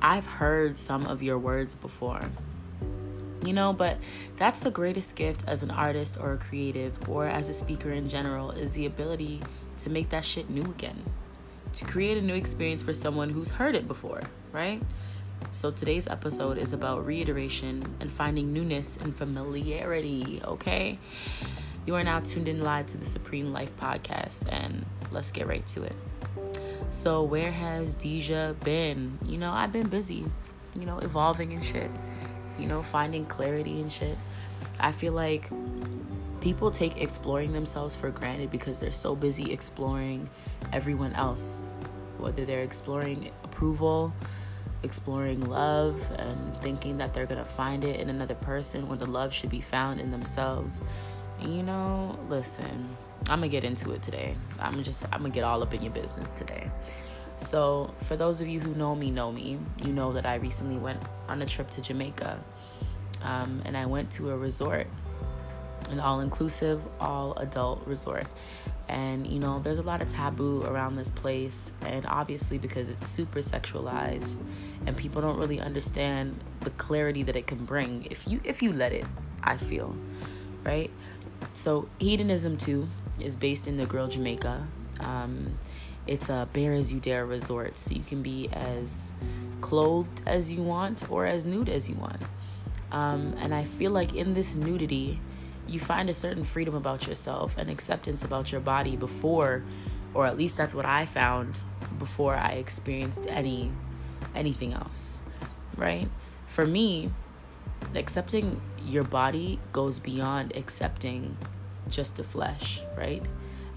I've heard some of your words before. You know, but that's the greatest gift as an artist or a creative or as a speaker in general is the ability to make that shit new again. To create a new experience for someone who's heard it before, right? So today's episode is about reiteration and finding newness and familiarity, okay? You are now tuned in live to the Supreme Life podcast, and let's get right to it. So, where has Deja been? You know, I've been busy, you know, evolving and shit, you know, finding clarity and shit. I feel like people take exploring themselves for granted because they're so busy exploring everyone else, whether they're exploring approval, exploring love, and thinking that they're gonna find it in another person when the love should be found in themselves. you know, listen, I'm gonna get into it today. I'm just I'm gonna get all up in your business today. So, for those of you who know me, know me, you know that I recently went on a trip to Jamaica, um, and I went to a resort, an all-inclusive, all-adult resort. And you know, there's a lot of taboo around this place, and obviously because it's super sexualized, and people don't really understand the clarity that it can bring if you if you let it. I feel, right? So Hedonism II is based in Negril Jamaica. Um, it's a bare as you dare resort, so you can be as clothed as you want or as nude as you want. Um, and I feel like in this nudity, you find a certain freedom about yourself and acceptance about your body before, or at least that's what I found before I experienced any anything else, right? For me, accepting your body goes beyond accepting just the flesh, right?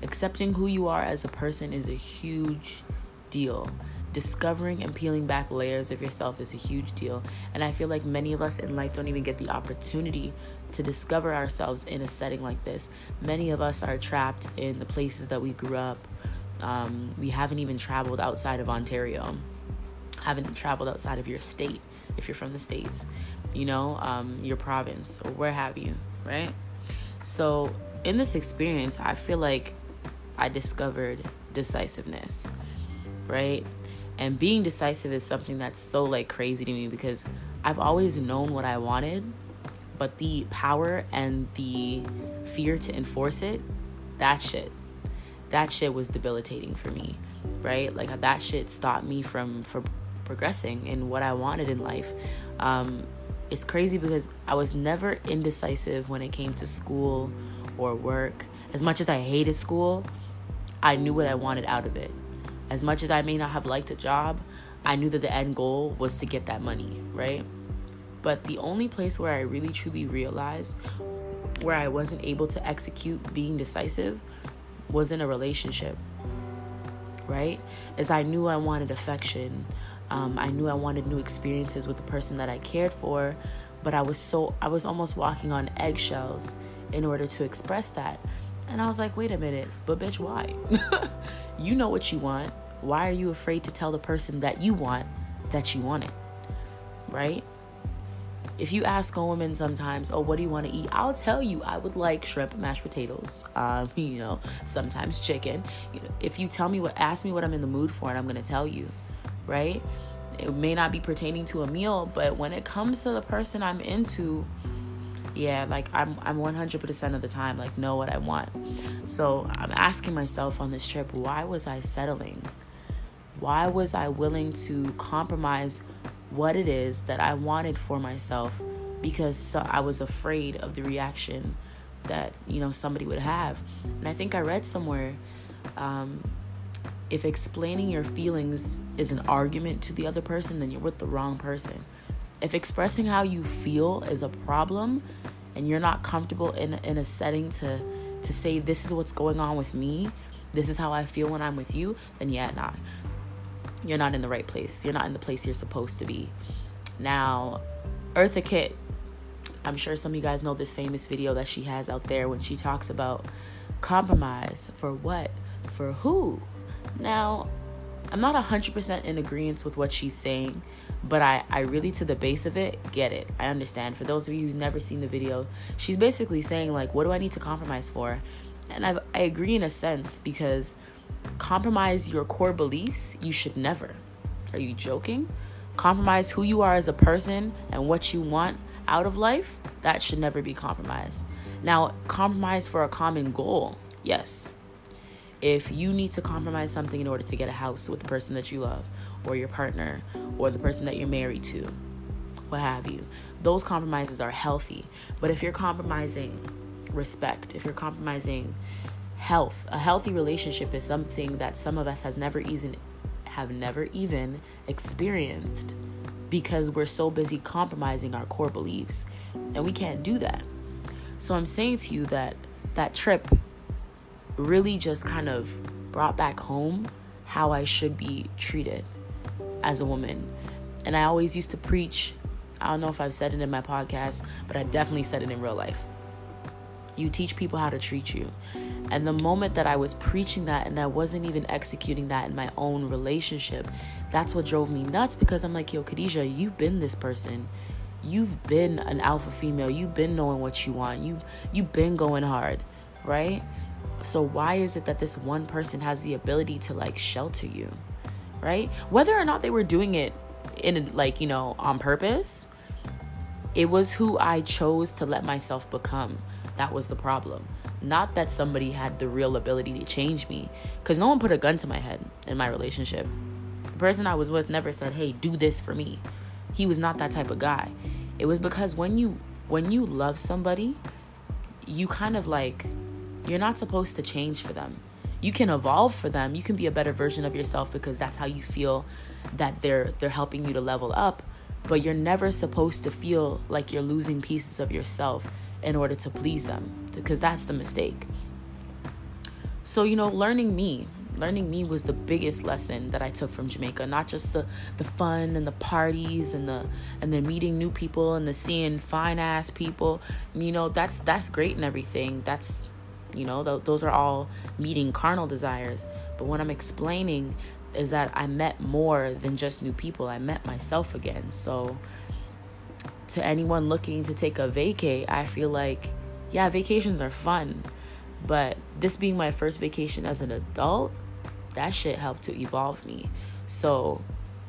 Accepting who you are as a person is a huge deal. Discovering and peeling back layers of yourself is a huge deal. And I feel like many of us in life don't even get the opportunity to discover ourselves in a setting like this. Many of us are trapped in the places that we grew up. Um, we haven't even traveled outside of Ontario, haven't traveled outside of your state if you're from the States, you know, um, your province or where have you, right? So in this experience, I feel like I discovered decisiveness, right? And being decisive is something that's so like crazy to me because I've always known what I wanted, but the power and the fear to enforce it, that shit, that shit was debilitating for me, right? Like that shit stopped me from from progressing in what I wanted in life. Um, it's crazy because I was never indecisive when it came to school or work. As much as I hated school, I knew what I wanted out of it. As much as I may not have liked a job, I knew that the end goal was to get that money, right? But the only place where I really truly realized where I wasn't able to execute being decisive was in a relationship, right? As I knew I wanted affection, um, I knew I wanted new experiences with the person that I cared for, but I was so, I was almost walking on eggshells in order to express that. And I was like, wait a minute, but bitch, why? you know what you want. Why are you afraid to tell the person that you want that you want it? Right? If you ask a woman sometimes, oh, what do you want to eat? I'll tell you, I would like shrimp, mashed potatoes, um, you know, sometimes chicken. You know, if you tell me what, ask me what I'm in the mood for, and I'm going to tell you, right? It may not be pertaining to a meal, but when it comes to the person I'm into, yeah like i'm i'm 100% of the time like know what i want. So i'm asking myself on this trip why was i settling? Why was i willing to compromise what it is that i wanted for myself because i was afraid of the reaction that you know somebody would have? And i think i read somewhere um, if explaining your feelings is an argument to the other person then you're with the wrong person. If expressing how you feel is a problem and you're not comfortable in, in a setting to, to say, this is what's going on with me, this is how I feel when I'm with you, then yeah, nah. You're not in the right place. You're not in the place you're supposed to be. Now, Eartha Kitt, I'm sure some of you guys know this famous video that she has out there when she talks about compromise for what? For who? Now, I'm not 100% in agreement with what she's saying, but I, I really, to the base of it, get it. I understand. For those of you who've never seen the video, she's basically saying, like, what do I need to compromise for? And i I agree in a sense because compromise your core beliefs, you should never. Are you joking? compromise who you are as a person and what you want out of life, that should never be compromised. Now, compromise for a common goal, yes. If you need to compromise something in order to get a house with the person that you love, or your partner, or the person that you're married to, what have you, those compromises are healthy. But if you're compromising respect, if you're compromising health, a healthy relationship is something that some of us has never even have never even experienced because we're so busy compromising our core beliefs and we can't do that. So I'm saying to you that that trip really just kind of brought back home how I should be treated as a woman. And I always used to preach, I don't know if I've said it in my podcast, but I definitely said it in real life. You teach people how to treat you. And the moment that I was preaching that and I wasn't even executing that in my own relationship, that's what drove me nuts because I'm like, yo, Khadijah, you've been this person. You've been an alpha female. You've been knowing what you want. You you've been going hard, right? So why is it that this one person has the ability to like shelter you? Right? Whether or not they were doing it in like, you know, on purpose, it was who I chose to let myself become. That was the problem. Not that somebody had the real ability to change me, because no one put a gun to my head in my relationship. The person I was with never said, "Hey, do this for me." He was not that type of guy. It was because when you when you love somebody, you kind of like you're not supposed to change for them. You can evolve for them. You can be a better version of yourself because that's how you feel that they're they're helping you to level up, but you're never supposed to feel like you're losing pieces of yourself in order to please them because that's the mistake. So, you know, learning me, learning me was the biggest lesson that I took from Jamaica, not just the the fun and the parties and the and the meeting new people and the seeing fine ass people. You know, that's that's great and everything. That's you know, th- those are all meeting carnal desires. But what I'm explaining is that I met more than just new people. I met myself again. So, to anyone looking to take a vacay, I feel like, yeah, vacations are fun. But this being my first vacation as an adult, that shit helped to evolve me. So,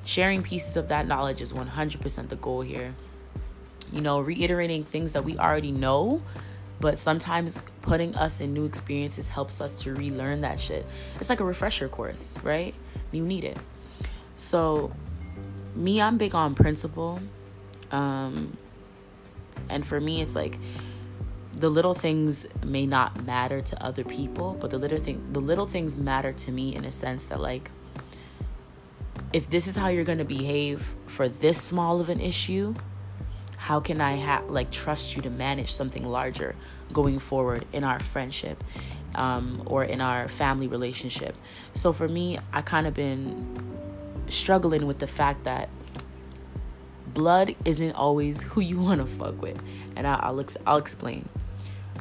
sharing pieces of that knowledge is 100% the goal here. You know, reiterating things that we already know, but sometimes putting us in new experiences helps us to relearn that shit. It's like a refresher course, right? You need it. So, me, I'm big on principle. Um, and for me, it's like the little things may not matter to other people, but the little thing, the little things matter to me in a sense that like, if this is how you're gonna behave for this small of an issue, how can I have like trust you to manage something larger going forward in our friendship um, or in our family relationship? So for me, I kind of been struggling with the fact that blood isn't always who you want to fuck with and I, will ex- I'll explain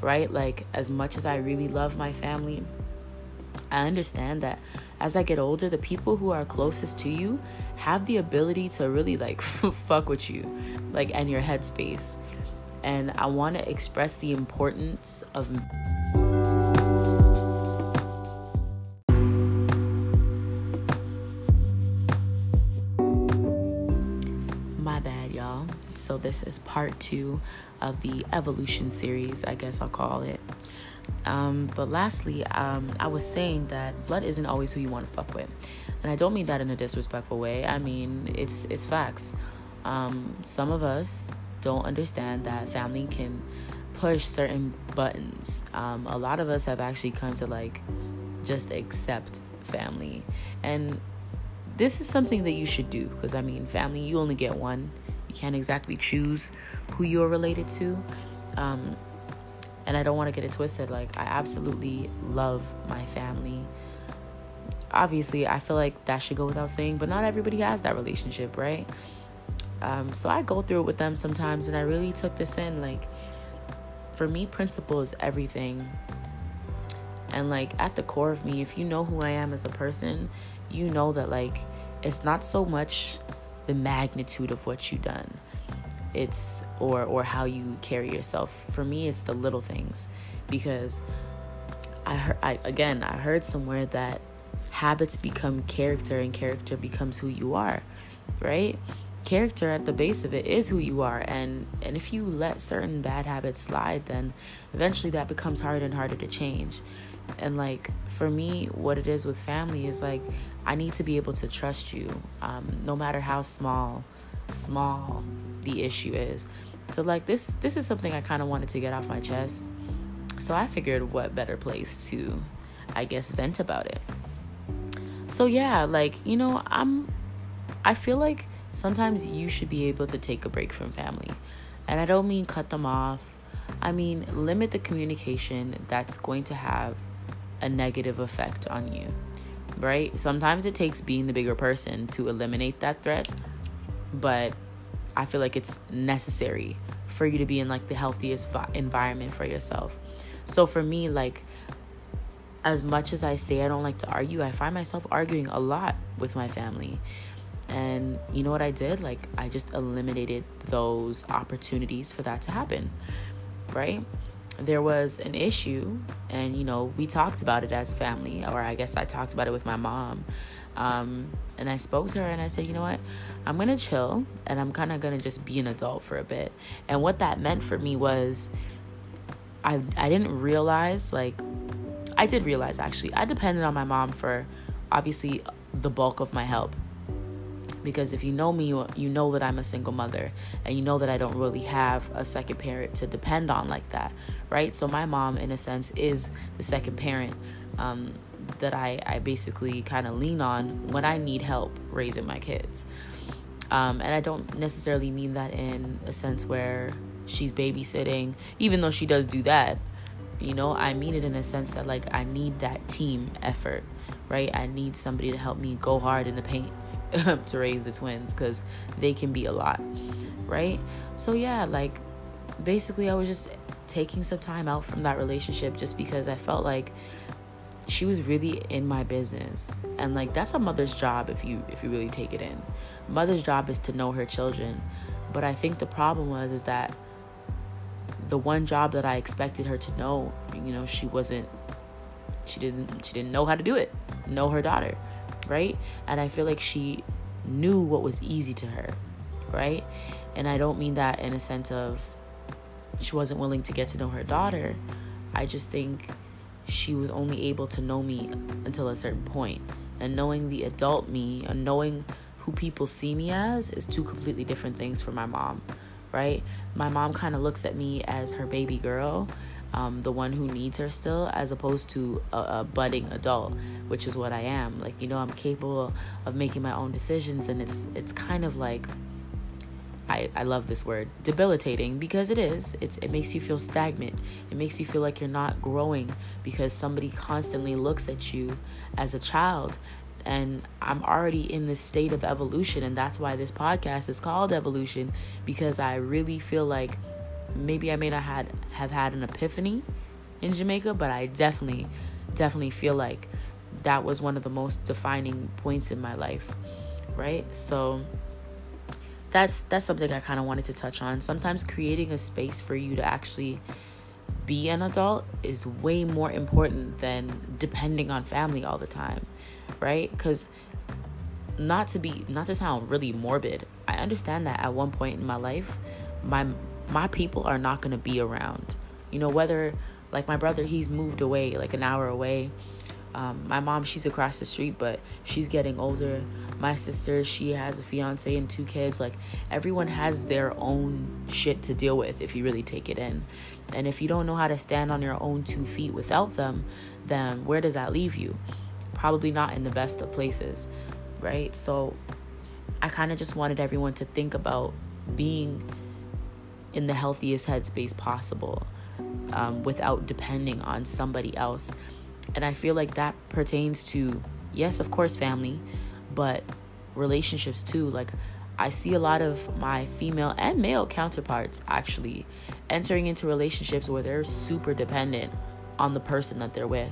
right like as much as i really love my family i understand that as i get older the people who are closest to you have the ability to really like fuck with you like and your headspace and i want to express the importance of My bad, y'all. So, this is part two of the evolution series, I guess I'll call it. Um, but lastly, um, I was saying that blood isn't always who you want to fuck with, and I don't mean that in a disrespectful way. I mean it's it's facts. Um, some of us don't understand that family can push certain buttons. Um, a lot of us have actually come to like just accept family, and this is something that you should do because I mean, family you only get one you can't exactly choose who you're related to. And I don't want to get it twisted. Like, I absolutely love my family. Obviously, I feel like that should go without saying, but not everybody has that relationship, right? Um, so I go through it with them sometimes, and I really took this in. Like, for me, principle is everything. And, like, at the core of me, if you know who I am as a person, you know that, like, it's not so much the magnitude of what you've done it's or or how you carry yourself. For me it's the little things. Because i heard I, again i heard somewhere that habits become character and character becomes who you are right? Character at the base of it is who you are. And and if you let certain bad habits slide then eventually that becomes harder and harder to change. And like for me what it is with family is like i need to be able to trust you um, no matter how small small the issue is so like this this is something i kind of wanted to get off my chest so i figured what better place to i guess vent about it so yeah like you know i'm i feel like sometimes you should be able to take a break from family. And I don't mean cut them off, I mean limit the communication that's going to have a negative effect on you, right? Sometimes it takes being the bigger person to eliminate that threat, but I feel like it's necessary for you to be in like the healthiest environment for yourself. So for me, like, as much as I say I don't like to argue, I find myself arguing a lot with my family. And you know what I did? Like, I just eliminated those opportunities for that to happen, right? There was an issue, and you know, we talked about it as a family, or I guess I talked about it with my mom. Um, and I spoke to her and I said, you know what? I'm gonna chill and I'm kind of gonna just be an adult for a bit. And what that meant for me was, I I didn't realize like, I did realize actually I depended on my mom for obviously the bulk of my help because if you know me you know that i'm a single mother and you know that i don't really have a second parent to depend on like that right so my mom in a sense is the second parent um, that i, I basically kind of lean on when i need help raising my kids um, and i don't necessarily mean that in a sense where she's babysitting even though she does do that you know i mean it in a sense that like i need that team effort right i need somebody to help me go hard in the paint to raise the twins because they can be a lot, right? So, yeah, like basically, I was just taking some time out from that relationship just because I felt like she was really in my business and like that's a mother's job if you if you really take it in mother's job is to know her children but i think the problem was is that the one job that i expected her to know you know she wasn't she didn't she didn't know how to do it know her daughter right? And I feel like she knew what was easy to her, right? And I don't mean that in a sense of she wasn't willing to get to know her daughter. I just think she was only able to know me until a certain point. And knowing the adult me and knowing who people see me as is two completely different things for my mom, right? My mom kind of looks at me as her baby girl um, the one who needs her still, as opposed to a, a, budding adult, which is what I am. Like you know, I'm capable of making my own decisions, and it's it's kind of like I, I love this word debilitating because it is. It's it makes you feel stagnant. It makes you feel like you're not growing because somebody constantly looks at you as a child. And I'm already in this state of evolution and that's why this podcast is called evolution because I really feel like maybe I may not had have had an epiphany in Jamaica, but I definitely definitely feel like that was one of the most defining points in my life, right? So that's that's something I kind of wanted to touch on. Sometimes creating a space for you to actually be an adult is way more important than depending on family all the time, right? Cuz not to be not to sound really morbid, I understand that at one point in my life, my my people are not going to be around. You know, whether like my brother, he's moved away, like an hour away. Um, my mom, she's across the street, but she's getting older. My sister, she has a fiance and two kids. Like, everyone has their own shit to deal with if you really take it in. And if you don't know how to stand on your own two feet without them, then where does that leave you? Probably not in the best of places, right? So, I kind of just wanted everyone to think about being in the healthiest headspace possible um, without depending on somebody else. And I feel like that pertains to, yes, of course, family, but relationships too. Like, I see a lot of my female and male counterparts actually entering into relationships where they're super dependent on the person that they're with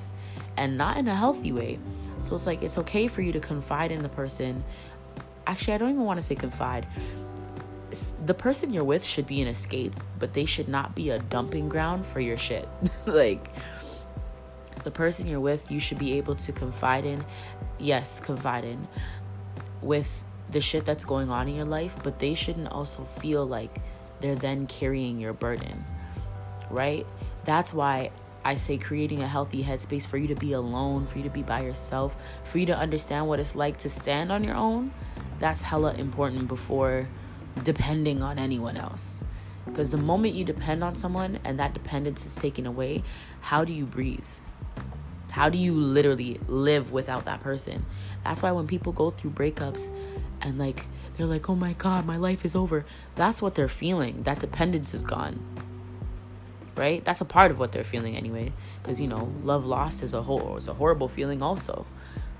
and not in a healthy way. So it's like it's okay for you to confide in the person. Actually, I don't even want to say confide the person you're with should be an escape, but they should not be a dumping ground for your shit. like the person you're with, you should be able to confide in, yes, confide in with the shit that's going on in your life, but they shouldn't also feel like they're then carrying your burden, right? That's why I say creating a healthy headspace for you to be alone, for you to be by yourself, for you to understand what it's like to stand on your own. That's hella important before depending on anyone else. Because the moment you depend on someone and that dependence is taken away, how do you breathe? How do you literally live without that person? That's why when people go through breakups and like they're like, "Oh my god, my life is over." That's what they're feeling. That dependence is gone. Right? That's a part of what they're feeling anyway, cuz you know, love lost is a whole is a horrible feeling also.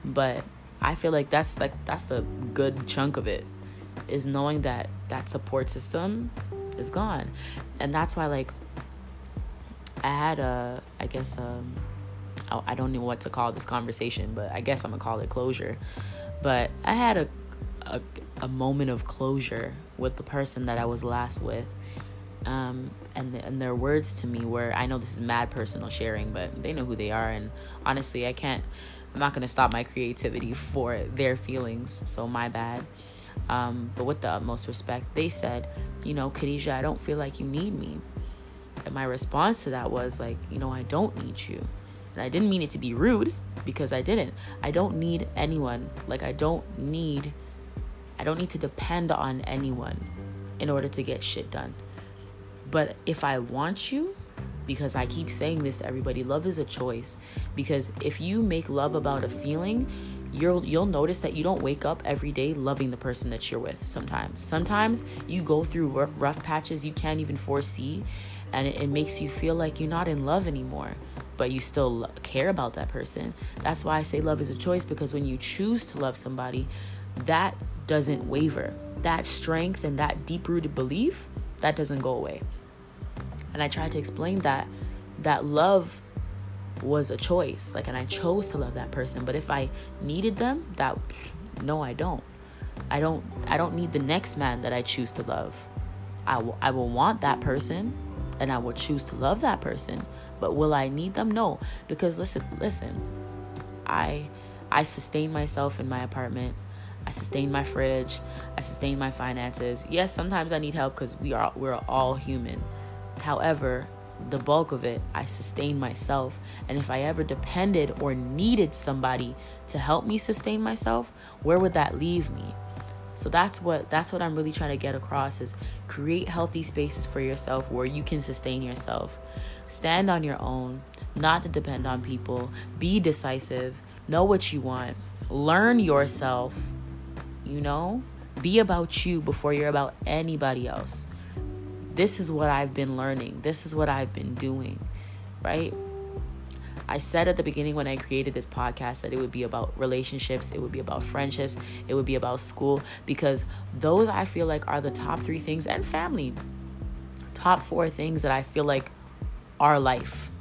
But I feel like that's like that's the good chunk of it is knowing that that support system is gone. And that's why like I had a I guess um I don't know what to call this conversation, but I guess I'm gonna call it closure. But I had a a, a moment of closure with the person that I was last with. Um, and and their words to me were I know this is mad personal sharing, but they know who they are, and honestly, I can't. I'm not gonna stop my creativity for their feelings, so my bad. Um, but with the utmost respect, they said, you know, Khadijah, I don't feel like you need me. And my response to that was like, you know, I don't need you. And I didn't mean it to be rude because I didn't. I don't need anyone. Like I don't need I don't need to depend on anyone in order to get shit done. But if I want you, because I keep saying this to everybody, love is a choice. Because if you make love about a feeling, you'll you'll notice that you don't wake up every day loving the person that you're with sometimes sometimes you go through rough, patches you can't even foresee and it, it makes you feel like you're not in love anymore but you still care about that person. That's why i say love is a choice because when you choose to love somebody that doesn't waver. That strength and that deep rooted belief that doesn't go away. And i tried to explain that that love was a choice like and i chose to love that person. But if i needed them that no i don't. I don't i don't need the next man that i choose to love. I, w- I will want that person and i will choose to love that person but will i need them no because listen listen i i sustain myself in my apartment I sustain my fridge. I sustain my finances. Yes, sometimes I need help because we are we're all human. However, the bulk of it, I sustain myself. And if I ever depended or needed somebody to help me sustain myself, where would that leave me? So that's what that's what I'm really trying to get across is create healthy spaces for yourself where you can sustain yourself. Stand on your own, not to depend on people. Be decisive, know what you want, learn yourself, you know? Be about you before you're about anybody else this is what I've been learning. This is what I've been doing, right? I said at the beginning when I created this podcast that it would be about relationships, it would be about friendships, it would be about school, because those I feel like are the top three things, and family. Top four things that I feel like are life.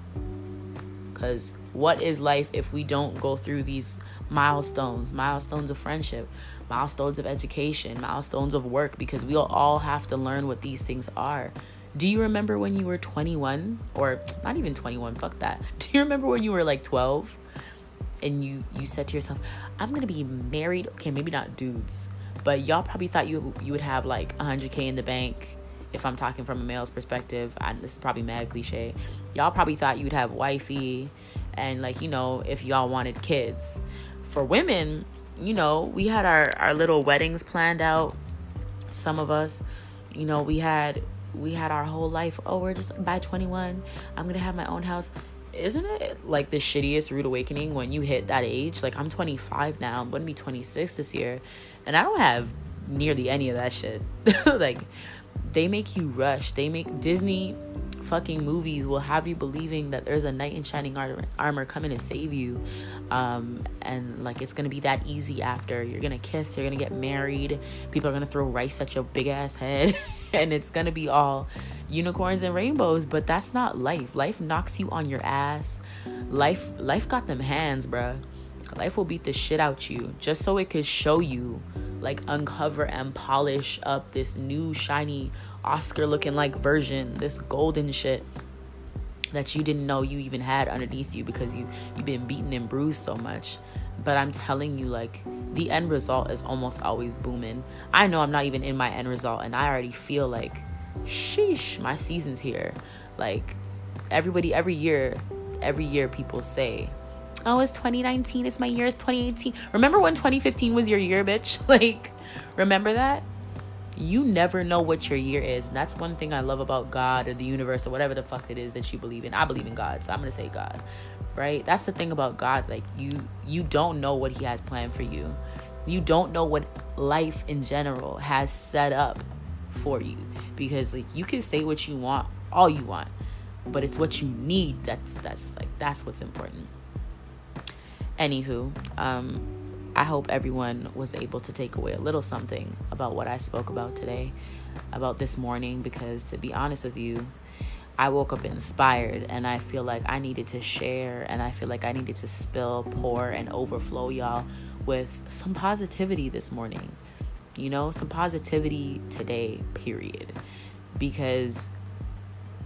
Because what is life if we don't go through these milestones, milestones of friendship, milestones of education, milestones of work, because we'll all have to learn what these things are. Do you remember when you were 21 or not even 21, fuck that. Do you remember when you were like 12 and you you said to yourself, "I'm going to be married." Okay, maybe not dudes, but y'all probably thought you you would have like 100k in the bank if I'm talking from a male's perspective, and this is probably mad cliche, y'all probably thought you would have wifey and like, you know, if y'all wanted kids for women, you know, we had our, our little weddings planned out. Some of us, you know, we had we had our whole life. Oh, we're just by 21. I'm gonna have my own house. Isn't it like the shittiest rude awakening when you hit that age? Like I'm 25 now. I'm gonna be 26 this year, and I don't have nearly any of that shit. like they make you rush. They make Disney fucking movies will have you believing that there's a knight in shining armor coming to save you um, and like it's gonna be that easy after you're gonna kiss you're gonna get married people are gonna throw rice at your big ass head and it's gonna be all unicorns and rainbows but that's not life. Life knocks you on your ass. Life life got them hands bruh. Life will beat the shit out you just so it could show you like uncover and polish up this new shiny Oscar looking like version, this golden shit that you didn't know you even had underneath you because you you've been beaten and bruised so much. But I'm telling you, like, the end result is almost always booming. I know I'm not even in my end result, and I already feel like, sheesh, my season's here. Like, everybody, every year, every year, people say, oh, it's 2019, it's my year, it's 2018. Remember when 2015 was your year, bitch? Like, remember that? You never know what your year is. And that's one thing I love about God or the universe or whatever the fuck it is that you believe in. I believe in God, so I'm gonna say God right? That's the thing about god like you you don't know what he has planned for you. You don't know what life in general has set up for you. Because like you can say what you want all you want but it's what you need that's that's like that's what's important. Anywho um i hope everyone was able to take away a little something about what i spoke about today about this morning because to be honest with you I woke up inspired and I feel like I needed to share and I feel like I needed to spill, pour, and overflow y'all with some positivity this morning. You know, some positivity today, period. Because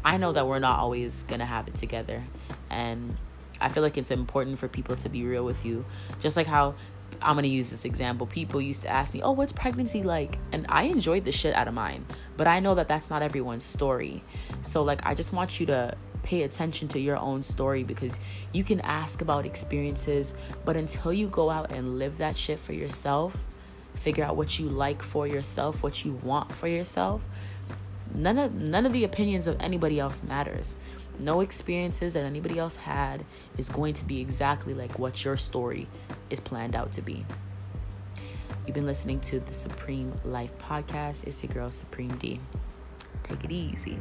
I know that we're not always going to have it together. And I feel like it's important for people to be real with you. Just like how I'm gonna use this example. People used to ask me, "Oh, what's pregnancy like?" And I enjoyed the shit out of mine, but I know that that's not everyone's story. So like, I just want you to pay attention to your own story because you can ask about experiences, but until you go out and live that shit for yourself, figure out what you like for yourself, what you want for yourself, none of none of the opinions of anybody else matters. No experiences that anybody else had is going to be exactly like what your story is planned out to be. You've been listening to the Supreme Life Podcast. It's your girl, Supreme D. Take it easy.